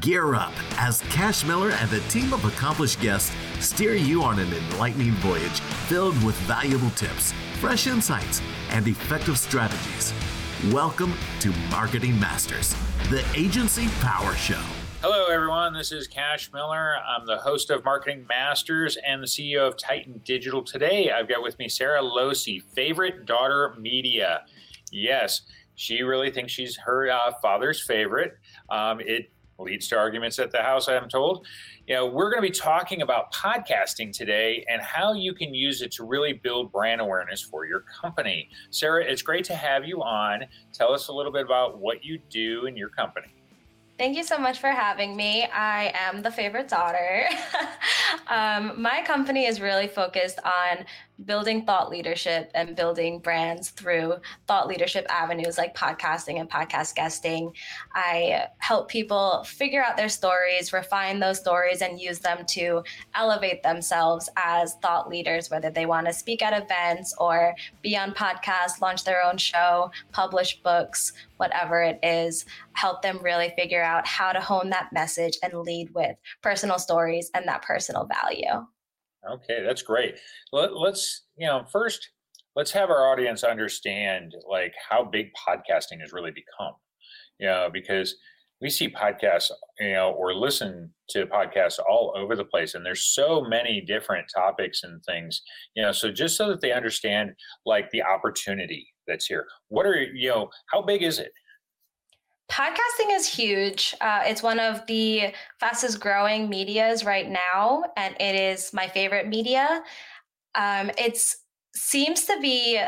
Gear up as Cash Miller and a team of accomplished guests steer you on an enlightening voyage filled with valuable tips, fresh insights, and effective strategies. Welcome to Marketing Masters, the Agency Power Show. Hello, everyone. This is Cash Miller. I'm the host of Marketing Masters and the CEO of Titan Digital. Today, I've got with me Sara Lohse, favorite daughter media. Yes, she really thinks she's her uh, father's favorite. Um, it leads to arguments at the house, I'm told. You know, we're going to be talking about podcasting today and how you can use it to really build brand awareness for your company. Sara, it's great to have you on. Tell us a little bit about what you do in your company. Thank you so much for having me. I am the favorite daughter. um, my company is really focused on building thought leadership and building brands through thought leadership avenues like podcasting and podcast guesting. I help people figure out their stories, refine those stories, and use them to elevate themselves as thought leaders, whether they want to speak at events or be on podcasts, launch their own show, publish books, whatever it is, help them really figure out how to hone that message and lead with personal stories and that personal value. Okay, that's great. Let, us you know first let's have our audience understand like how big podcasting has really become. You know, because we see podcasts, you know, or listen to podcasts all over the place, and there's so many different topics and things. You know, so just so that they understand like the opportunity that's here. What are you know? How big is it? Podcasting is huge. Uh, it's one of the fastest growing medias right now, and it is my favorite media. Um, it seems to be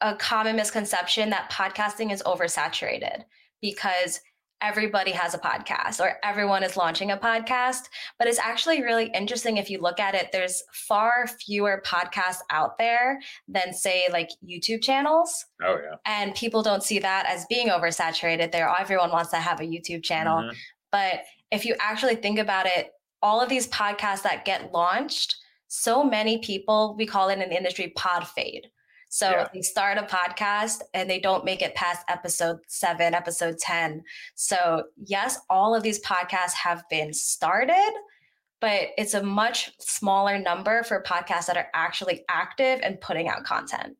a common misconception that podcasting is oversaturated because everybody has a podcast or everyone is launching a podcast. But it's actually really interesting if you look at it, there's far fewer podcasts out there than, say, like YouTube channels. Oh, yeah. And people don't see that as being oversaturated. There, everyone wants to have a YouTube channel. Mm-hmm. But if you actually think about it, all of these podcasts that get launched, so many people, we call it in the industry pod fade. So yeah. they start a podcast and they don't make it past episode seven, episode 10. So, yes, all of these podcasts have been started, but it's a much smaller number for podcasts that are actually active and putting out content.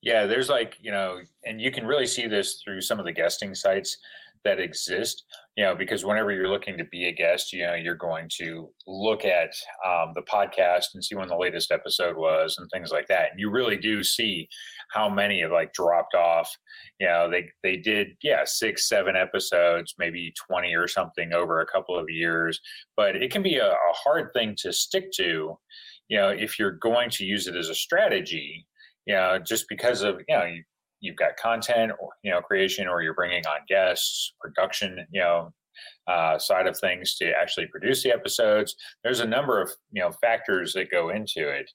Yeah, there's like, you know, and you can really see this through some of the guesting sites that exist you know because whenever you're looking to be a guest you know you're going to look at um, the podcast and see when the latest episode was and things like that. And you really do see how many have like dropped off. You know they they did yeah six seven episodes maybe 20 or something over a couple of years. But it can be a, a hard thing to stick to you know if you're going to use it as a strategy you know just because of you know you've got content or you know creation or you're bringing on guests production you know uh, side of things to actually produce the episodes there's a number of you know factors that go into it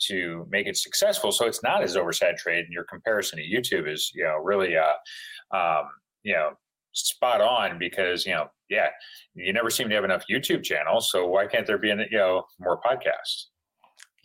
to make it successful. So it's not as oversaturated and your comparison to youtube is you know really uh, um, you know spot on because you know yeah you never seem to have enough youtube channels so why can't there be you know more podcasts?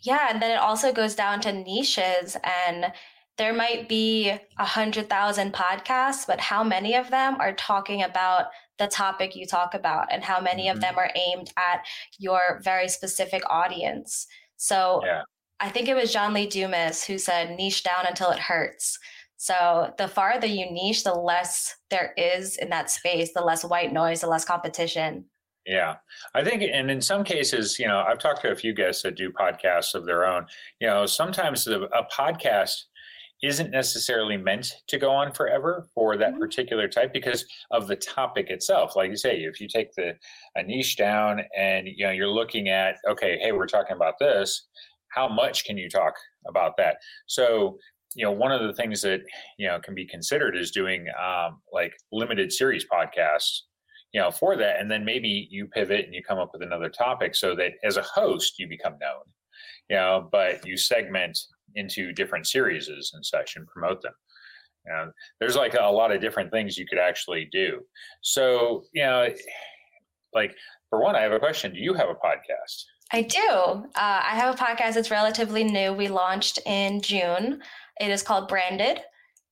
Yeah and then it also goes down to niches and there might be a hundred thousand podcasts, but how many of them are talking about the topic you talk about, and how many mm-hmm. of them are aimed at your very specific audience? So yeah. I think it was John Lee Dumas who said, niche down until it hurts. So the farther you niche, the less there is in that space, the less white noise, the less competition. Yeah, I think, and in some cases, you know, I've talked to a few guests that do podcasts of their own. You know, sometimes the, a podcast isn't necessarily meant to go on forever for that mm-hmm. particular type because of the topic itself. Like you say, if you take the a niche down and you know you're looking at okay, hey, we're talking about this, how much can you talk about that? So you know one of the things that you know can be considered is doing um, like limited series podcasts you know for that and then maybe you pivot and you come up with another topic so that as a host you become known you know but you segment into different series and such and promote them. There's like a lot of different things you could actually do. So, you know, like for one, I have a question. Do you have a podcast? I do. Uh, I have a podcast that's relatively new. We launched in June. It is called Branded.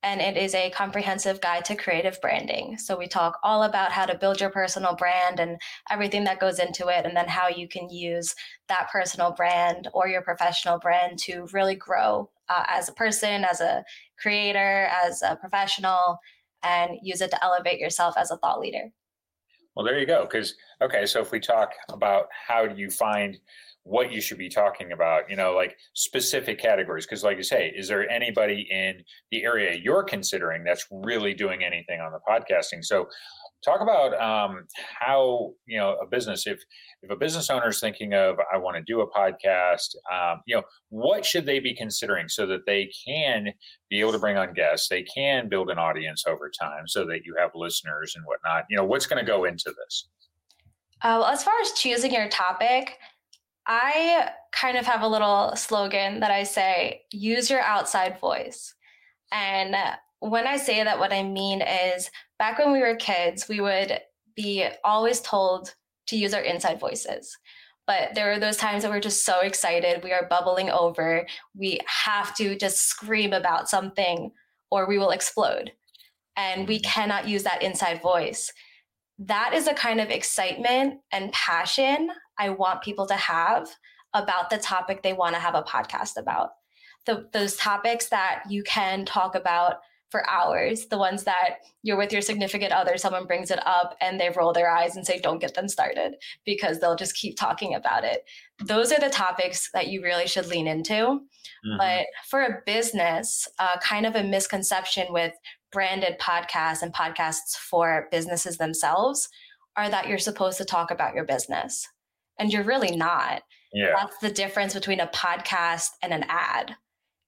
And it is a comprehensive guide to creative branding. So we talk all about how to build your personal brand and everything that goes into it, and then how you can use that personal brand or your professional brand to really grow uh, as a person, as a creator, as a professional, and use it to elevate yourself as a thought leader. Well, there you go. Because, okay, so if we talk about how do you find what you should be talking about, you know, like specific categories. Because, like you say, is there anybody in the area you're considering that's really doing anything on the podcasting? So, talk about um, how you know a business if if a business owner is thinking of i want to do a podcast um, you know what should they be considering so that they can be able to bring on guests they can build an audience over time so that you have listeners and whatnot you know what's going to go into this uh, well, as far as choosing your topic I kind of have a little slogan that I say use your outside voice. And when I say that, what I mean is back when we were kids, we would be always told to use our inside voices. But there are those times that we're just so excited, we are bubbling over, we have to just scream about something or we will explode. And we mm-hmm. cannot use that inside voice. That is a kind of excitement and passion I want people to have about the topic they want to have a podcast about. The, those topics that you can talk about for hours, the ones that you're with your significant other, someone brings it up and they roll their eyes and say, don't get them started because they'll just keep talking about it. Those are the topics that you really should lean into. Mm-hmm. But for a business, uh, kind of a misconception with branded podcasts and podcasts for businesses themselves are that you're supposed to talk about your business and you're really not. Yeah. That's the difference between a podcast and an ad.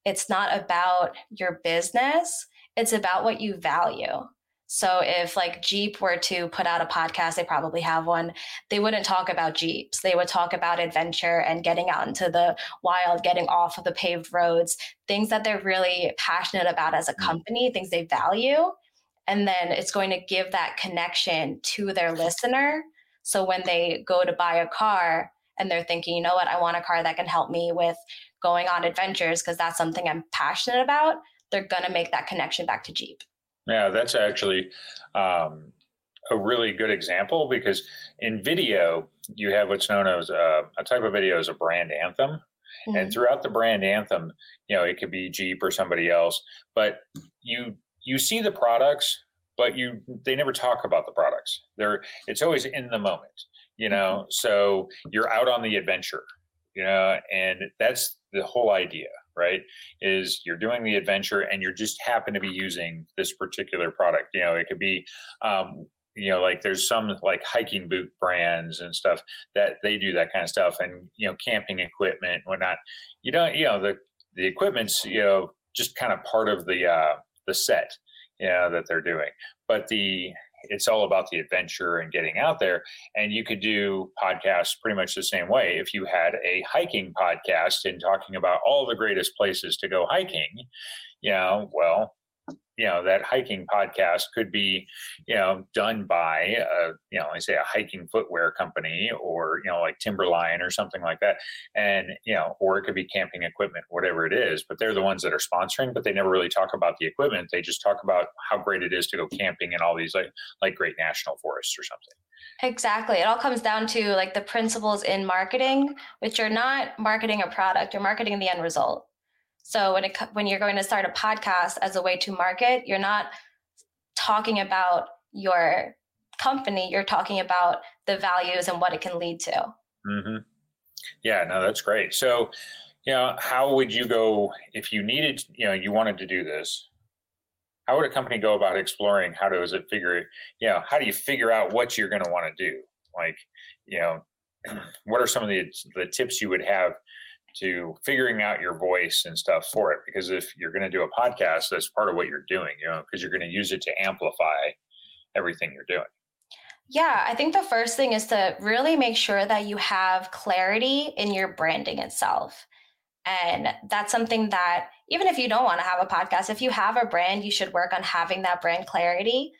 It's not about your business, it's about what you value. So if like Jeep were to put out a podcast, they probably have one, they wouldn't talk about Jeeps. They would talk about adventure and getting out into the wild, getting off of the paved roads, things that they're really passionate about as a mm. company, things they value. And then it's going to give that connection to their listener so when they go to buy a car and they're thinking, you know what, I want a car that can help me with going on adventures because that's something I'm passionate about, they're going to make that connection back to Jeep. Yeah, that's actually um, a really good example because in video, you have what's known as a, a type of video as a brand anthem. Mm-hmm. And throughout the brand anthem, you know, it could be Jeep or somebody else, but you you see the products but you they never talk about the products. They're it's always in the moment, you know. Mm-hmm. So you're out on the adventure, you know, and that's the whole idea, right? Is you're doing the adventure and you're just happen to be using this particular product. You know, it could be um, you know like there's some like hiking boot brands and stuff that they do that kind of stuff and you know camping equipment and whatnot you don't you know the the equipment's you know just kind of part of the uh the set yeah, that they're doing. But the it's all about the adventure and getting out there. And you could do podcasts pretty much the same way. If you had a hiking podcast and talking about all the greatest places to go hiking, you know, well, you know that hiking podcast could be you know done by a you know I say a hiking footwear company or you know like Timberline or something like that and you know or it could be camping equipment whatever it is but they're the ones that are sponsoring but they never really talk about the equipment they just talk about how great it is to go camping in all these like like great national forests or something Exactly. It all comes down to like the principles in marketing, which are not marketing a product, you're marketing the end result. So when it when you're going to start a podcast as a way to market, you're not talking about your company. You're talking about the values and what it can lead to. Mm-hmm. Yeah, no, that's great. So, you know, how would you go if you needed, you know, you wanted to do this? How would a company go about exploring? How does it figure? You know, how do you figure out what you're going to want to do? Like, you know, what are some of the the tips you would have to figuring out your voice and stuff for it. Because if you're going to do a podcast, that's part of what you're doing, you know, because you're going to use it to amplify everything you're doing. Yeah, I think the first thing is to really make sure that you have clarity in your branding itself. And that's something that even if you don't want to have a podcast, if you have a brand, you should work on having that brand clarity.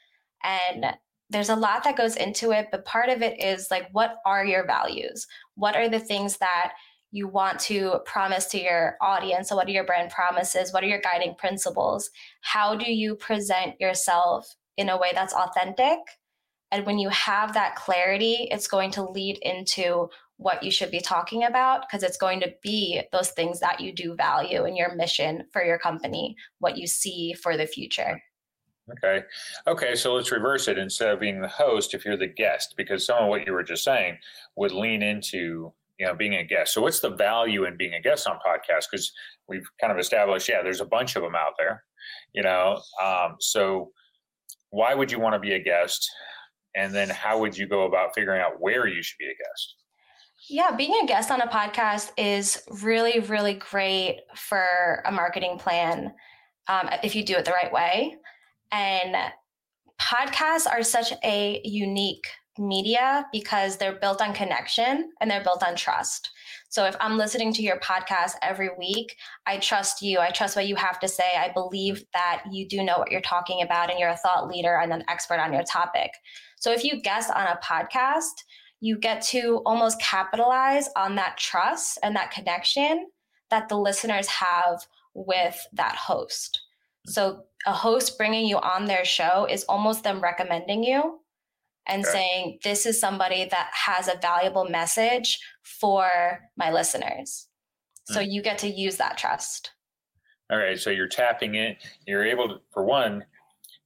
And there's a lot that goes into it, but part of it is like, what are your values? What are the things that you want to promise to your audience. So, what are your brand promises? What are your guiding principles? How do you present yourself in a way that's authentic? And when you have that clarity, it's going to lead into what you should be talking about because it's going to be those things that you do value in your mission for your company, what you see for the future. Okay. Okay. So let's reverse it. Instead of being the host, if you're the guest, because some of what you were just saying would lean into you know being a guest. So what's the value in being a guest on podcasts? Because we've kind of established, yeah, there's a bunch of them out there. You know, um, so why would you want to be a guest? And then how would you go about figuring out where you should be a guest? Yeah, being a guest on a podcast is really, really great for a marketing plan um, if you do it the right way. And podcasts are such a unique media because they're built on connection and they're built on trust. So if I'm listening to your podcast every week, I trust you. I trust what you have to say. I believe that you do know what you're talking about and you're a thought leader and an expert on your topic. So if you guest on a podcast, you get to almost capitalize on that trust and that connection that the listeners have with that host. So a host bringing you on their show is almost them recommending you and okay. saying, this is somebody that has a valuable message for my listeners. So mm. you get to use that trust. All right. So you're tapping in, you're able to, for one,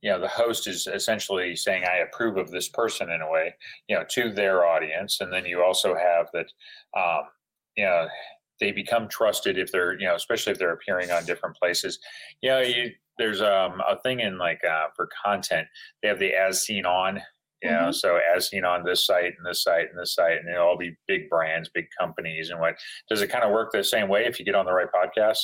you know, the host is essentially saying, I approve of this person in a way, you know, to their audience. And then you also have that, um, you know, they become trusted if they're, you know, especially if they're appearing on different places. You know, you, there's um, a thing in like uh, for content, they have the as seen on you know mm-hmm. so as seen on this site and this site and this site and it'll all be big brands big companies and what does it kind of work the same way if you get on the right podcast?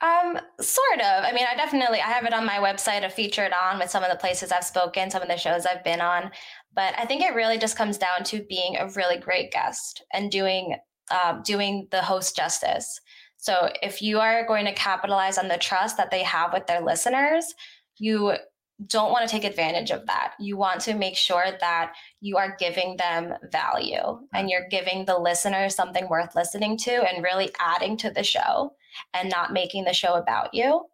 Um sort of. I mean i definitely i have it on my website a featured on with some of the places i've spoken some of the shows i've been on but i think it really just comes down to being a really great guest and doing um, doing the host justice. So if you are going to capitalize on the trust that they have with their listeners you don't want to take advantage of that. You want to make sure that you are giving them value and you're giving the listener something worth listening to and really adding to the show and not making the show about you.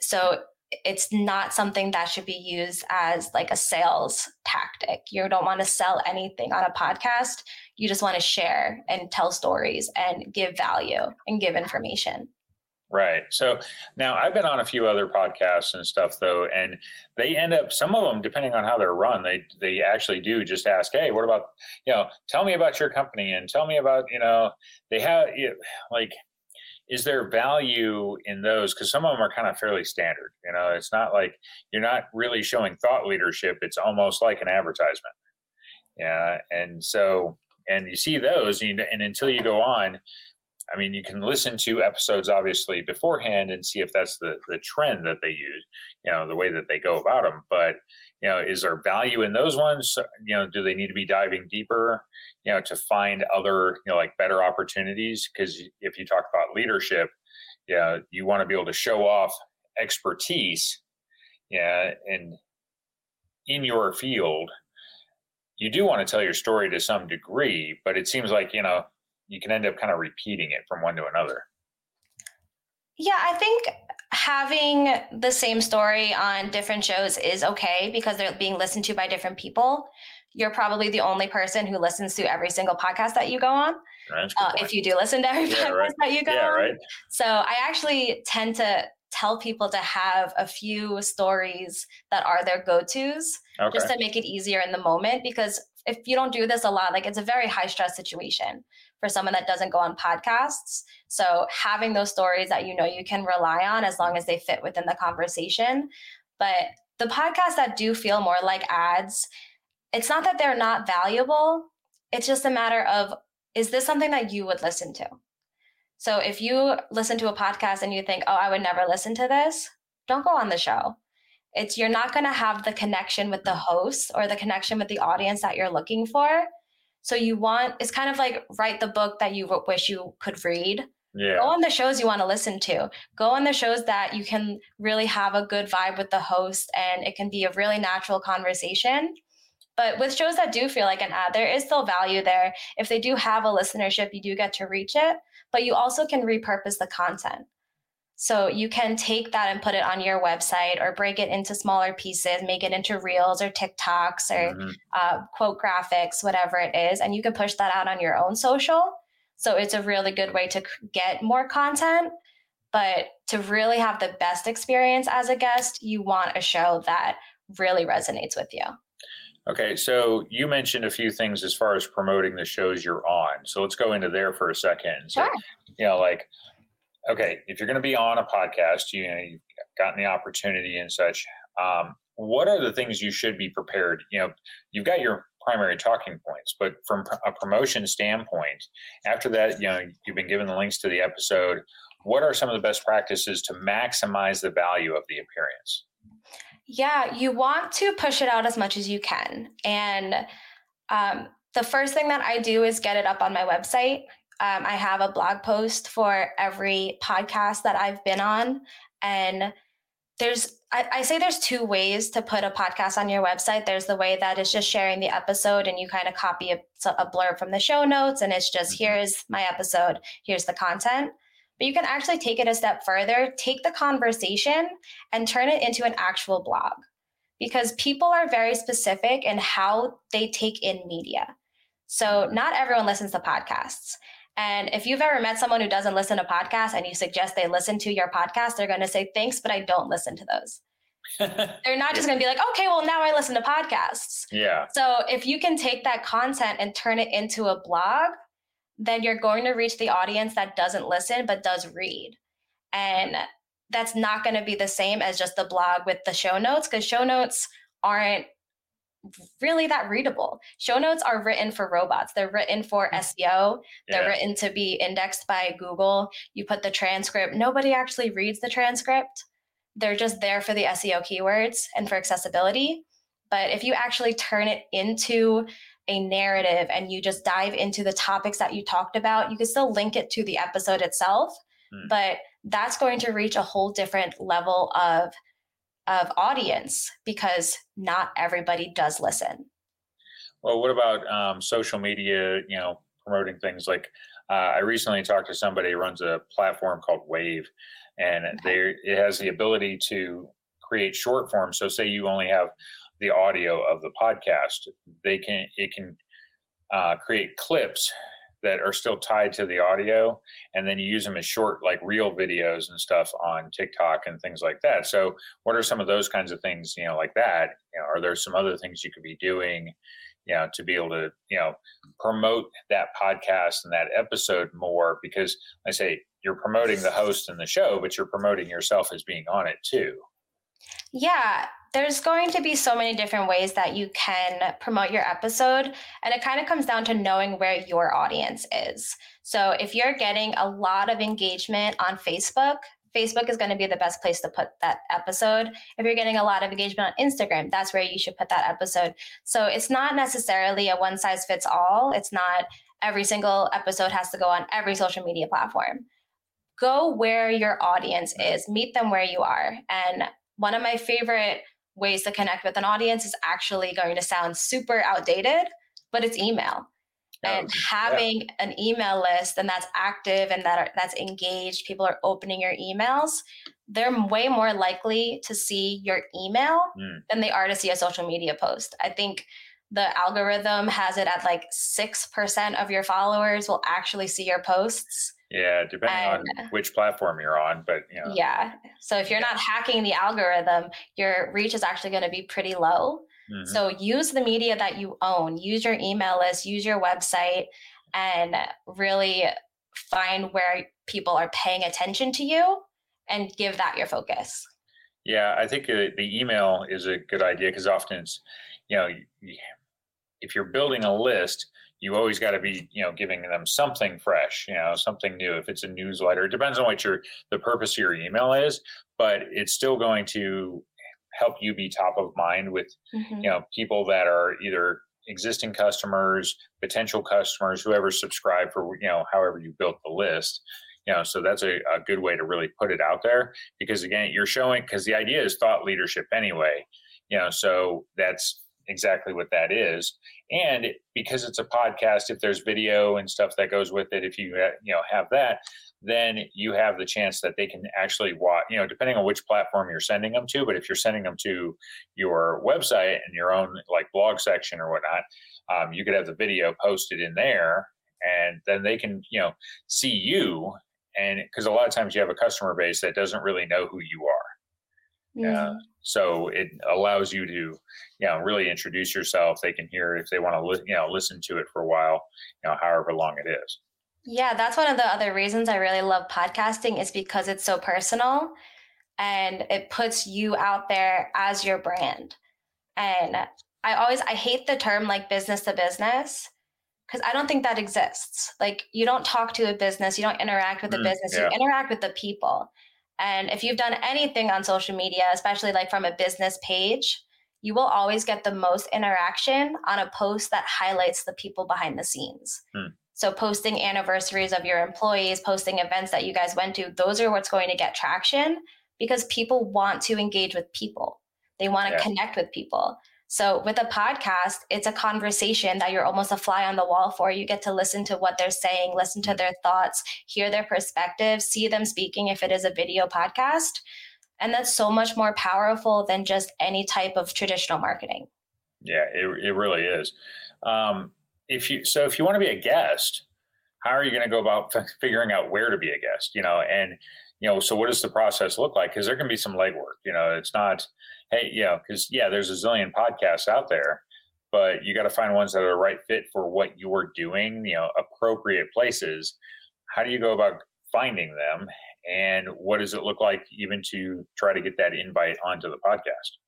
So it's not something that should be used as like a sales tactic. You don't want to sell anything on a podcast. You just want to share and tell stories and give value and give information. Right. So now I've been on a few other podcasts and stuff though, and they end up some of them, depending on how they're run, they they actually do just ask, "Hey, what about you know? Tell me about your company and tell me about you know." They have like, is there value in those? Because some of them are kind of fairly standard. You know, it's not like you're not really showing thought leadership. It's almost like an advertisement. Yeah, and so and you see those, and, and until you go on I mean, you can listen to episodes obviously beforehand and see if that's the the trend that they use, you know, the way that they go about them. But you know, is there value in those ones? You know, do they need to be diving deeper, you know, to find other, you know, like better opportunities? Because if you talk about leadership, yeah, you want to be able to show off expertise, yeah, and in your field. You do want to tell your story to some degree, but it seems like you know you can end up kind of repeating it from one to another. Yeah, I think having the same story on different shows is okay because they're being listened to by different people. You're probably the only person who listens to every single podcast that you go on. Uh, if you do listen to every yeah, podcast right. that you go yeah, on. Right. So I actually tend to tell people to have a few stories that are their go-tos okay. just to make it easier in the moment because if you don't do this a lot like it's a very high stress situation for someone that doesn't go on podcasts. So having those stories that you know you can rely on as long as they fit within the conversation. But the podcasts that do feel more like ads, it's not that they're not valuable. It's just a matter of is this something that you would listen to? So if you listen to a podcast and you think, "Oh, I would never listen to this," don't go on the show. It's you're not going to have the connection with the host or the connection with the audience that you're looking for so you want it's kind of like write the book that you wish you could read. Yeah. Go on the shows you want to listen to. Go on the shows that you can really have a good vibe with the host and it can be a really natural conversation. But with shows that do feel like an ad, there is still value there. If they do have a listenership, you do get to reach it, but you also can repurpose the content. So you can take that and put it on your website or break it into smaller pieces, make it into reels or TikToks or mm-hmm. uh, quote graphics, whatever it is. And you can push that out on your own social. So it's a really good way to get more content. But to really have the best experience as a guest, you want a show that really resonates with you. Okay, so you mentioned a few things as far as promoting the shows you're on. So let's go into there for a second. So, sure. you know, like okay, if you're going to be on a podcast, you know, you've gotten the opportunity and such. Um, what are the things you should be prepared? You know, you've got your primary talking points, but from a promotion standpoint, after that, you know, you've been given the links to the episode. What are some of the best practices to maximize the value of the appearance? Yeah, you want to push it out as much as you can. And um, the first thing that I do is get it up on my website. Um, I have a blog post for every podcast that I've been on. And there's, I, I, say there's two ways to put a podcast on your website. There's the way that is just sharing the episode and you kind of copy a, a blurb from the show notes and it's just mm-hmm. here's my episode, here's the content. But you can actually take it a step further, take the conversation and turn it into an actual blog because people are very specific in how they take in media. So, not everyone listens to podcasts. And if you've ever met someone who doesn't listen to podcasts and you suggest they listen to your podcast, they're going to say, thanks, but I don't listen to those. they're not just going to be like, okay, well, now I listen to podcasts. Yeah. So if you can take that content and turn it into a blog, then you're going to reach the audience that doesn't listen but does read. And that's not going to be the same as just the blog with the show notes because show notes aren't really that readable. Show notes are written for robots. They're written for mm. SEO. They're yeah. written to be indexed by Google. You put the transcript. Nobody actually reads the transcript. They're just there for the SEO keywords and for accessibility. But if you actually turn it into a narrative and you just dive into the topics that you talked about, you can still link it to the episode itself. Hmm. But that's going to reach a whole different level of of audience because not everybody does listen. Well, what about um, social media? You know, promoting things like uh, I recently talked to somebody who runs a platform called Wave, and okay. it has the ability to create short form. So, say you only have the audio of the podcast, they can it can uh, create clips that are still tied to the audio and then you use them as short like real videos and stuff on tiktok and things like that. So what are some of those kinds of things you know like that? You know are there some other things you could be doing you know to be able to you know promote that podcast and that episode more? Because i say you're promoting the host and the show but you're promoting yourself as being on it too yeah there's going to be so many different ways that you can promote your episode. And it kind of comes down to knowing where your audience is. So if you're getting a lot of engagement on Facebook, Facebook is going to be the best place to put that episode. If you're getting a lot of engagement on Instagram, that's where you should put that episode. So it's not necessarily a one size fits all. It's not every single episode has to go on every social media platform. Go where your audience is, meet them where you are. And one of my favorite ways to connect with an audience is actually going to sound super outdated, but it's email. Oh, and having yeah. an email list and that's active and that are, that's engaged, people are opening your emails, they're way more likely to see your email mm. than they are to see a social media post. I think the algorithm has it at like 6% of your followers will actually see your posts yeah, depending and, on which platform you're on, but you know. Yeah. So if you're not hacking the algorithm, your reach is actually going to be pretty low. Mm-hmm. So use the media that you own, use your email list, use your website, and really find where people are paying attention to you and give that your focus. Yeah, I think uh, the email is a good idea because often it's, you know, if you're building a list, you always got to be you know giving them something fresh you know something new if it's a newsletter it depends on what your the purpose of your email is but it's still going to help you be top of mind with mm-hmm. you know people that are either existing customers potential customers whoever subscribed for you know however you built the list you know so that's a, a good way to really put it out there because again you're showing because the idea is thought leadership anyway you know so that's exactly what that is. And because it's a podcast, if there's video and stuff that goes with it, if you you know have that, then you have the chance that they can actually watch. You know, depending on which platform you're sending them to, but if you're sending them to your website and your own like blog section or whatnot, um, you could have the video posted in there, and then they can you know see you. And because a lot of times you have a customer base that doesn't really know who you are. Yeah. Uh, so it allows you to, you know, really introduce yourself. They can hear if they want to, li- you know, listen to it for a while, you know, however long it is. Yeah, that's one of the other reasons I really love podcasting is because it's so personal and it puts you out there as your brand. And I always I hate the term like business to business because I don't think that exists. Like you don't talk to a business, you don't interact with the mm, business, yeah. you interact with the people. And if you've done anything on social media, especially like from a business page, you will always get the most interaction on a post that highlights the people behind the scenes. Hmm. So, posting anniversaries of your employees, posting events that you guys went to, those are what's going to get traction because people want to engage with people. They want to yeah. connect with people. So with a podcast, it's a conversation that you're almost a fly on the wall for. You get to listen to what they're saying, listen to mm. their thoughts, hear their perspectives, see them speaking if it is a video podcast. And that's so much more powerful than just any type of traditional marketing. Yeah, it, it really is. Um, if you so if you want to be a guest, how are you going to go about f- figuring out where to be a guest? You know, and you know, so what does the process look like? Because there can be some legwork. You know, it's not hey, you know, because yeah, there's a zillion podcasts out there, but you got to find ones that are the right fit for what you're doing, you know, appropriate places. How do you go about finding them? And what does it look like even to try to get that invite onto the podcast?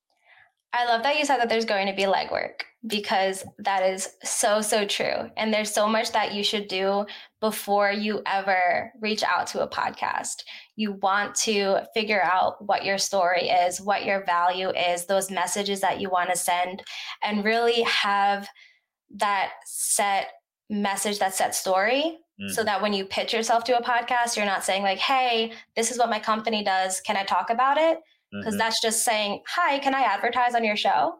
I love that you said that there's going to be legwork because that is so, so true. And there's so much that you should do before you ever reach out to a podcast. You want to figure out what your story is, what your value is, those messages that you want to send, and really have that set message, that set story. Mm-hmm. So that when you pitch yourself to a podcast, you're not saying, like, hey, this is what my company does. Can I talk about it? Because mm-hmm. that's just saying, Hi, can I advertise on your show?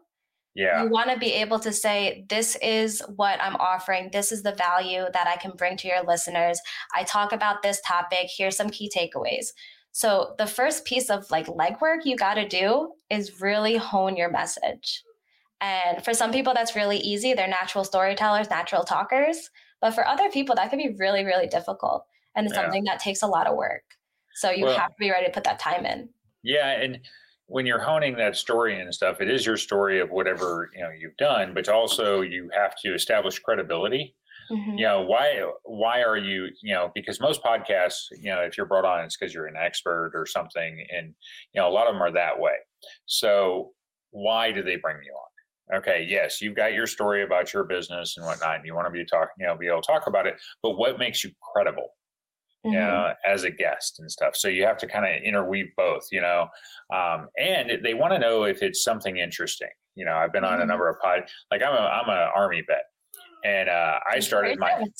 Yeah. You want to be able to say, This is what I'm offering. This is the value that I can bring to your listeners. I talk about this topic. Here's some key takeaways. So, the first piece of like legwork you got to do is really hone your message. And for some people, that's really easy. They're natural storytellers, natural talkers. But for other people, that can be really, really difficult. And it's yeah. something that takes a lot of work. So, you well, have to be ready to put that time in. Yeah, and when you're honing that story and stuff, it is your story of whatever you know you've done, but also you have to establish credibility. Mm-hmm. You know why? Why are you? You know because most podcasts, you know, if you're brought on, it's because you're an expert or something, and you know a lot of them are that way. So why do they bring you on? Okay, yes, you've got your story about your business and whatnot. And you want to be talking, you know, be able to talk about it, but what makes you credible? Mm-hmm. uh, as a guest and stuff. So you have to kind of interweave both, you know. Um, and they want to know if it's something interesting. You know, I've been mm-hmm. on a mm-hmm. number of pod, like I'm a I'm an army vet, and uh, I started my.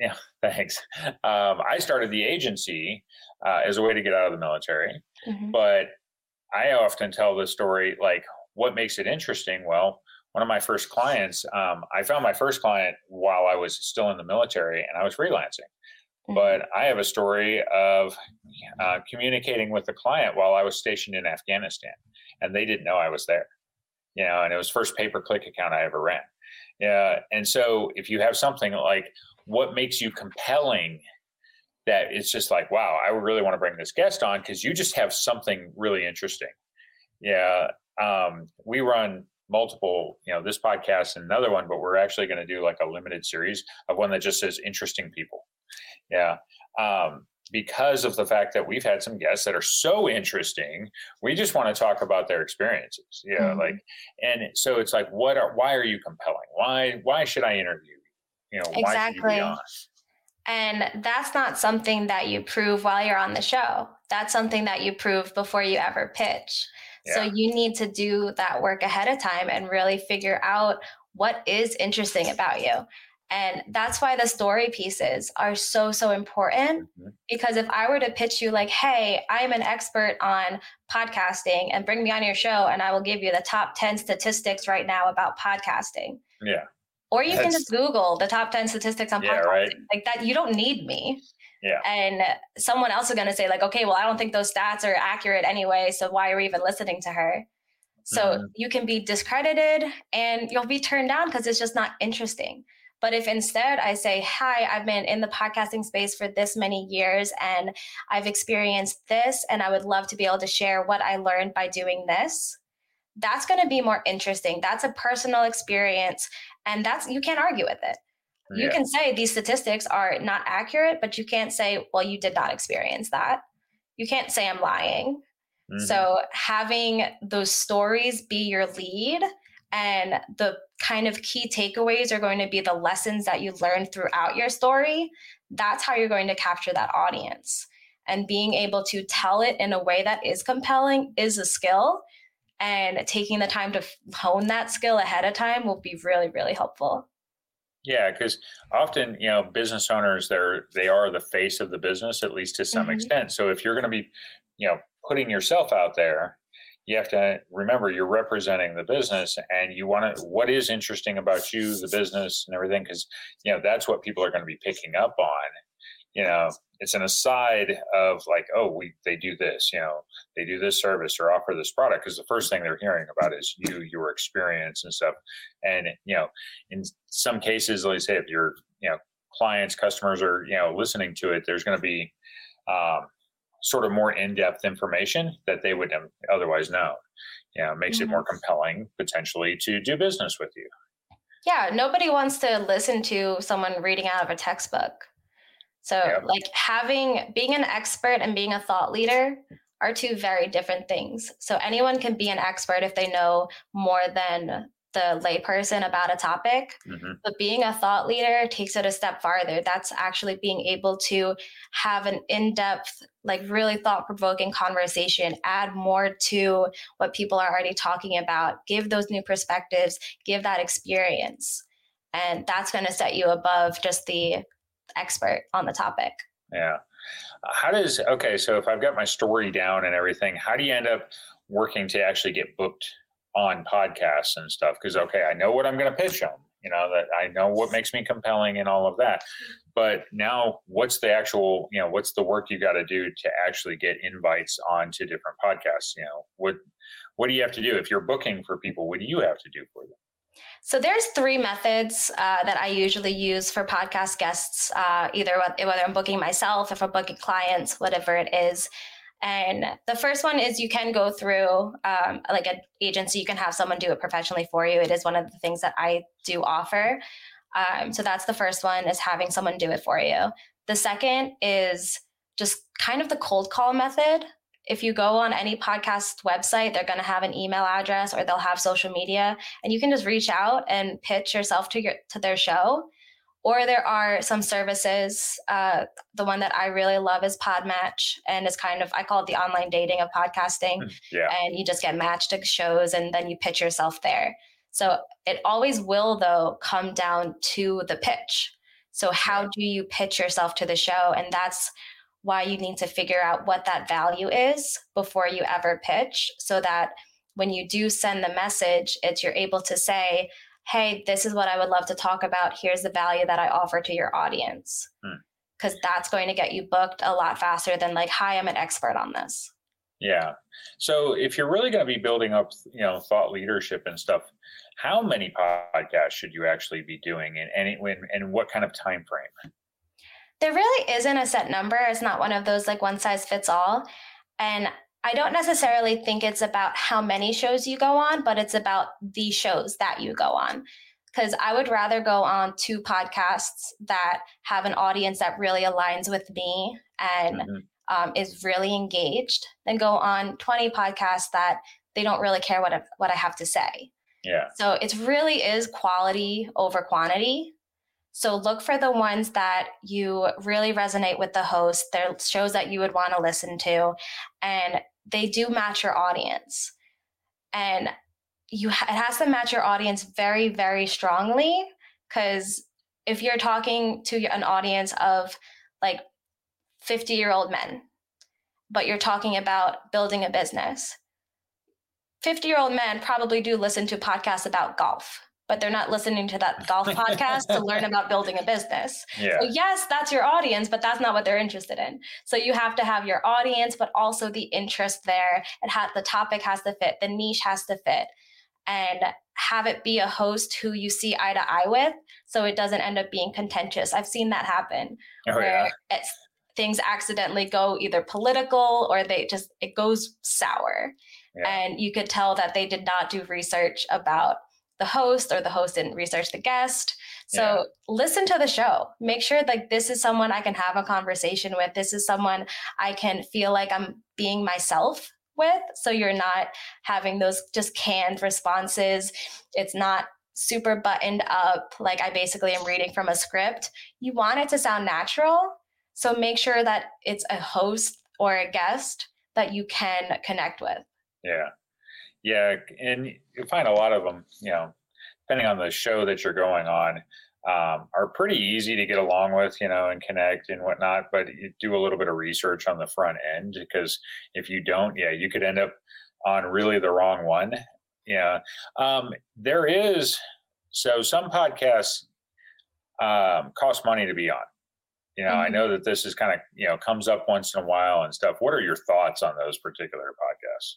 Yeah, thanks. Um, I started the agency uh, as a way to get out of the military, mm-hmm. but I often tell the story like what makes it interesting. Well, one of my first clients, um, I found my first client while I was still in the military and I was freelancing. Mm-hmm. But I have a story of uh, communicating with the client while I was stationed in Afghanistan, and they didn't know I was there. You know, and it was first pay per click account I ever ran. Yeah, and so if you have something like what makes you compelling, that it's just like, wow, I really want to bring this guest on because you just have something really interesting. Yeah, um, we run multiple, you know, this podcast and another one, but we're actually going to do like a limited series of one that just says interesting people. Yeah. Um, because of the fact that we've had some guests that are so interesting, we just want to talk about their experiences. Yeah, mm-hmm. like, and so it's like, what are, why are you compelling? Why, why should I interview you? You know, exactly. And that's not something that you prove while you're on the show. That's something that you prove before you ever pitch. Yeah. So you need to do that work ahead of time and really figure out what is interesting about you. And that's why the story pieces are so, so important. Mm-hmm. Because if I were to pitch you, like, hey, I'm an expert on podcasting and bring me on your show, and I will give you the top 10 statistics right now about podcasting. Yeah. Or you that's, can just Google the top 10 statistics on yeah, podcasting. Right. Like that, you don't need me. Yeah. And someone else is going to say, like, okay, well, I don't think those stats are accurate anyway. So why are we even listening to her? So mm-hmm. you can be discredited and you'll be turned down because it's just not interesting. But if instead I say, Hi, I've been in the podcasting space for this many years and I've experienced this, and I would love to be able to share what I learned by doing this, that's going to be more interesting. That's a personal experience. And that's, you can't argue with it. You can say these statistics are not accurate, but you can't say, well, you did not experience that. You can't say I'm lying. Mm-hmm. So having those stories be your lead and the kind of key takeaways are going to be the lessons that you learned throughout your story. That's how you're going to capture that audience. And being able to tell it in a way that is compelling is a skill. And taking the time to hone that skill ahead of time will be really, really helpful. Yeah, because often you know business owners they're they are the face of the business at least to some mm-hmm. extent. So if you're going to be you know putting yourself out there, you have to remember you're representing the business and you want to what is interesting about you the business and everything because you know that's what people are going to be picking up on. You know it's an aside of like oh we they do this you know they do this service or offer this product because the first thing they're hearing about is you your experience and stuff. And you know in some cases like say if your you know clients customers are you know listening to it there's going to be um, sort of more in-depth information that they would otherwise know. You know, makes mm-hmm. it more mm-hmm. compelling potentially to do business with you. Yeah, nobody wants to listen to someone reading out of a textbook. So, yeah. like having being an expert and being a thought leader are two very different things. So, anyone can be an expert if they know more than the layperson about a topic. Mm-hmm. But being a thought leader takes it a step farther. That's actually being able to have an in depth, like really thought provoking conversation, add more to what people are already talking about, give those new perspectives, give that experience. And that's going to set you above just the expert on the topic. Yeah. How does, okay, so if I've got my story down and everything, how do you end up working to actually get booked on podcasts and stuff because okay i know what i'm going to pitch them you know that i know what makes me compelling and all of that. But now what's the actual you know what's the work you got to do to actually get invites onto different podcasts you know? What what do you have to do? If you're booking for people what do you have to do for them? So there's three methods uh, that I usually use for podcast guests, uh, either whether I'm booking myself, if I'm booking clients, whatever it is. And the first one is you can go through um, like an agency, you can have someone do it professionally for you. It is one of the things that I do offer. Um, so that's the first one is having someone do it for you. The second is just kind of the cold call method. If you go on any podcast website, they're going to have an email address or they'll have social media, and you can just reach out and pitch yourself to your to their show or there are some services. Uh, the one that I really love is Podmatch, and it's kind of I call it the online dating of podcasting. Hmm, yeah. And you just get matched to shows, and then you pitch yourself there. So it always will, though, come down to the pitch. So how do you pitch yourself to the show? And that's why you need to figure out what that value is before you ever pitch, so that when you do send the message, it's you're able to say, hey, this is what I would love to talk about. Here's the value that I offer to your audience. Because hmm. that's going to get you booked a lot faster than like, hi, I'm an expert on this. Yeah. So if you're really going to be building up, you know, thought leadership and stuff, how many podcasts should you actually be doing and any when and what kind of time frame? There really isn't a set number. It's not one of those like one size fits all. And I don't necessarily think it's about how many shows you go on, but it's about the shows that you go on. Because I would rather go on two podcasts that have an audience that really aligns with me and mm-hmm. um, is really engaged than go on 20 podcasts that they don't really care what I, what I have to say. Yeah. So it really is quality over quantity. So look for the ones that you really resonate with the host. They're shows that you would want to listen to, and they do match your audience. And you it has to match your audience very very strongly because if you're talking to an audience of like 50 year old men, but you're talking about building a business, 50 year old men probably do listen to podcasts about golf, but they're not listening to that golf podcast to learn about building a business. Yeah. So, yes, that's your audience, but that's not what they're interested in. So, you have to have your audience, but also the interest there. It has the topic has to fit, the niche has to fit, and have it be a host who you see eye to eye with. So, it doesn't end up being contentious. I've seen that happen Oh, where yeah. it's, things accidentally go either political or they just, it goes sour. Yeah. And you could tell that they did not do research about the host or the host didn't research the guest. So Yeah. listen to the show. Make sure like this is someone I can have a conversation with. This is someone I can feel like I'm being myself with. So you're not having those just canned responses. It's not super buttoned up. Like I basically am reading from a script. You want it to sound natural. So make sure that it's a host or a guest that you can connect with. Yeah. Yeah. And you find a lot of them, you know, depending on the show that you're going on, um, are pretty easy to get along with, you know, and connect and whatnot. But you do a little bit of research on the front end because if you don't, yeah, you could end up on really the wrong one. Yeah. Um, there is, so some podcasts um, cost money to be on. You know, I Mhm. know that this is kind of, you know, comes up once in a while and stuff. What are your thoughts on those particular podcasts?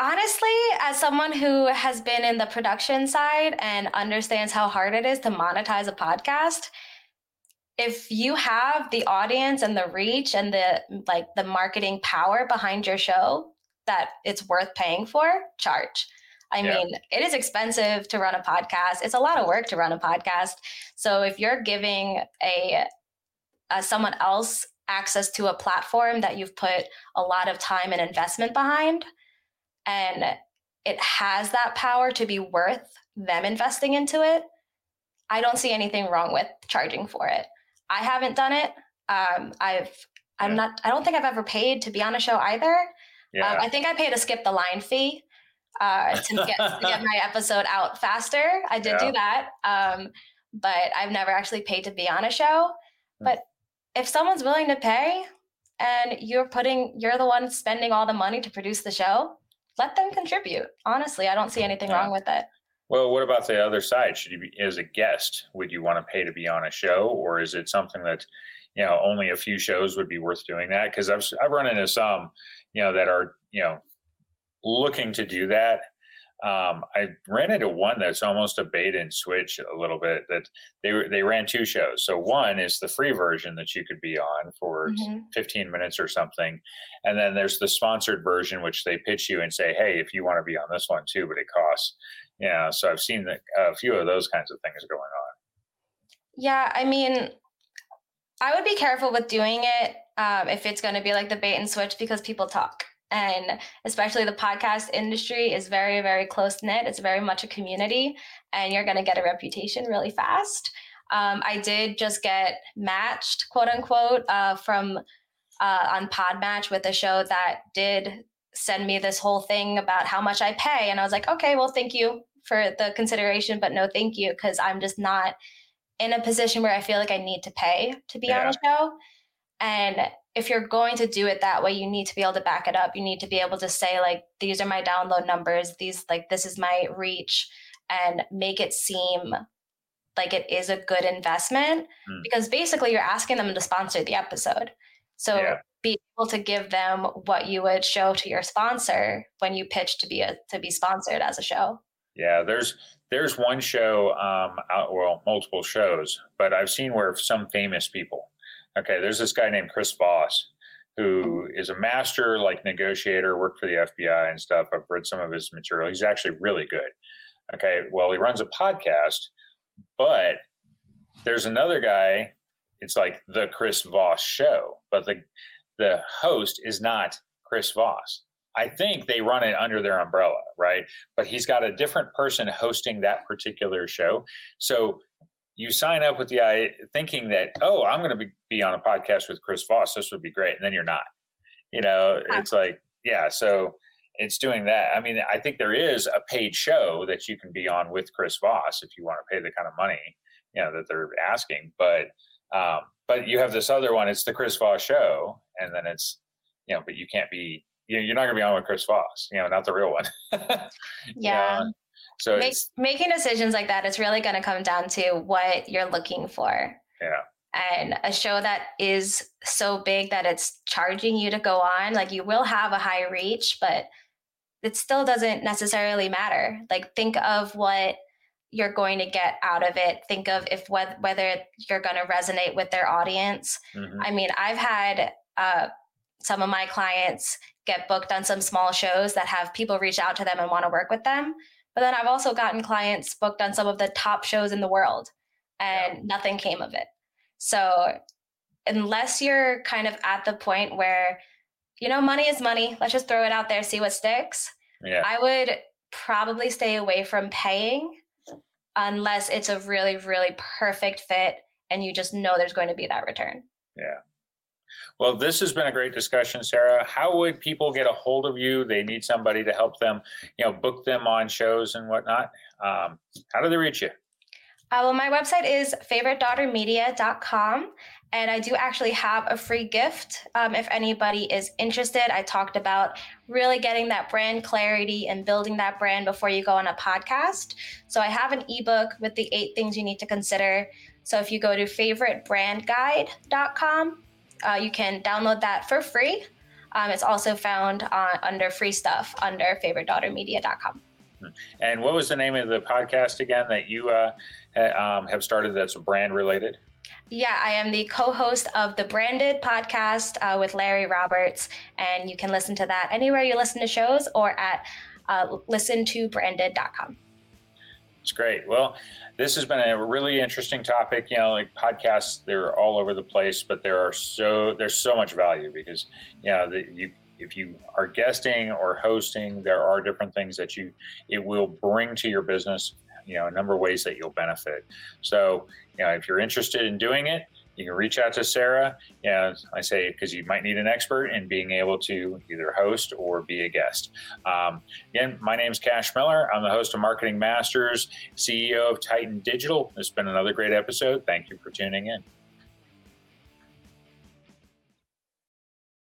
Honestly, as someone who has been in the production side and understands how hard it is to monetize a podcast, if you have the audience and the reach and the like the marketing power behind your show that it's worth paying for, charge. I Yeah. mean, it is expensive to run a podcast. It's a lot of work to run a podcast. So if you're giving a, a someone else access to a platform that you've put a lot of time and investment behind, and it has that power to be worth them investing into it, I don't see anything wrong with charging for it. I haven't done it. Um, I've I'm Yeah. not. I don't think I've ever paid to be on a show either. Yeah. Um, I think I paid a skip the line fee uh, to, get, to get my episode out faster. I did Yeah. do that, um, but I've never actually paid to be on a show. Hmm. But if someone's willing to pay, and you're putting, you're the one spending all the money to produce the show, let them contribute. Honestly, I don't see anything Yeah. wrong with it. Well, what about the other side? Should you be as a guest? Would you want to pay to be on a show, or is it something that you know only a few shows would be worth doing that? Because I've I've run into some you know that are you know looking to do that. Um, I ran into one that's almost a bait and switch a little bit. That they they ran two shows. So one is the free version that you could be on for Mhm. 15 minutes or something. And then there's the sponsored version, which they pitch you and say, hey, if you want to be on this one too, but it costs. Yeah. So I've seen the, a few of those kinds of things going on. Yeah, I mean, I would be careful with doing it um, if it's going to be like the bait and switch because people talk. And especially the podcast industry is very, very close knit. It's very much a community, and you're going to get a reputation really fast. Um, I did just get matched, quote unquote, uh, from uh, on Podmatch with a show that did send me this whole thing about how much I pay. And I was like, okay, well, thank you for the consideration, but no thank you, because I'm just not in a position where I feel like I need to pay to be on a show. And if you're going to do it that way, you need to be able to back it up. You need to be able to say, like, these are my download numbers, these, like, this is my reach, and make it seem like it is a good investment Hmm. because basically you're asking them to sponsor the episode. So Yeah. be able to give them what you would show to your sponsor when you pitch to be a to be sponsored as a show. Yeah, there's there's one show, um, out, well, multiple shows, but I've seen where some famous people. Okay, there's this guy named Chris Voss, who is a master like negotiator, worked for the FBI and stuff. I've read some of his material. He's actually really good. Okay, well, he runs a podcast, but there's another guy. It's like the Chris Voss show, but the the host is not Chris Voss. I think they run it under their umbrella, right? But he's got a different person hosting that particular show. So you sign up with the I thinking that, oh, I'm going to be, be on a podcast with Chris Voss. This would be great. And then you're not. You know, Yeah. it's like, yeah. So it's doing that. I mean, I think there is a paid show that you can be on with Chris Voss if you want to pay the kind of money, you know, that they're asking. But um, but you have this other one. It's the Chris Voss show, and then it's you know, but you can't be. You know, you're not going to be on with Chris Voss. You know, not the real one. yeah. So Make, making decisions like that, it's really going to come down to what you're looking for. Yeah and a show that is so big that it's charging you to go on like you will have a high reach but it still doesn't necessarily matter. Like think of what you're going to get out of it. Think of if whether you're going to resonate with their audience. Mm-hmm. I mean, I've had uh, some of my clients get booked on some small shows that have people reach out to them and want to work with them. But then I've also gotten clients booked on some of the top shows in the world and yeah. nothing came of it. So unless you're kind of at the point where you know, money is money. Let's just throw it out there, see what sticks. Yeah. I would probably stay away from paying unless it's a really, really perfect fit and you just know there's going to be that return. Yeah. Well, this has been a great discussion, Sara. How would people get a hold of you? They need somebody to help them, you know, book them on shows and whatnot. Um, how do they reach you? Uh, well, my website is favoritedaughtermedia.com. And I do actually have a free gift um, if anybody is interested. I talked about really getting that brand clarity and building that brand before you go on a podcast. So I have an ebook with the eight things you need to consider. So if you go to favoritedbrandguide.com, uh, you can download that for free. Um, it's also found on, under free stuff under favoritedaughtermedia.com. And what was the name of the podcast again that you uh, um, have started that's brand related? Yeah, I am the co host of the Branded podcast uh, with Larry Roberts. And you can listen to that anywhere you listen to shows or at uh, listentobranded.com. It's great. Well, this has been a really interesting topic. You know, like podcasts, they're all over the place, but there are so there's so much value because you know you if you are guesting or hosting, there are different things that you it will bring to your business you know a number of ways that you'll benefit. So you know if you're interested in doing it, you can reach out to Sara. Yeah, I say because you might need an expert in being able to either host or be a guest. Um, again, my name is Cash Miller. I'm the host of Marketing Masters, CEO of Titan Digital. It's been another great episode. Thank you for tuning in.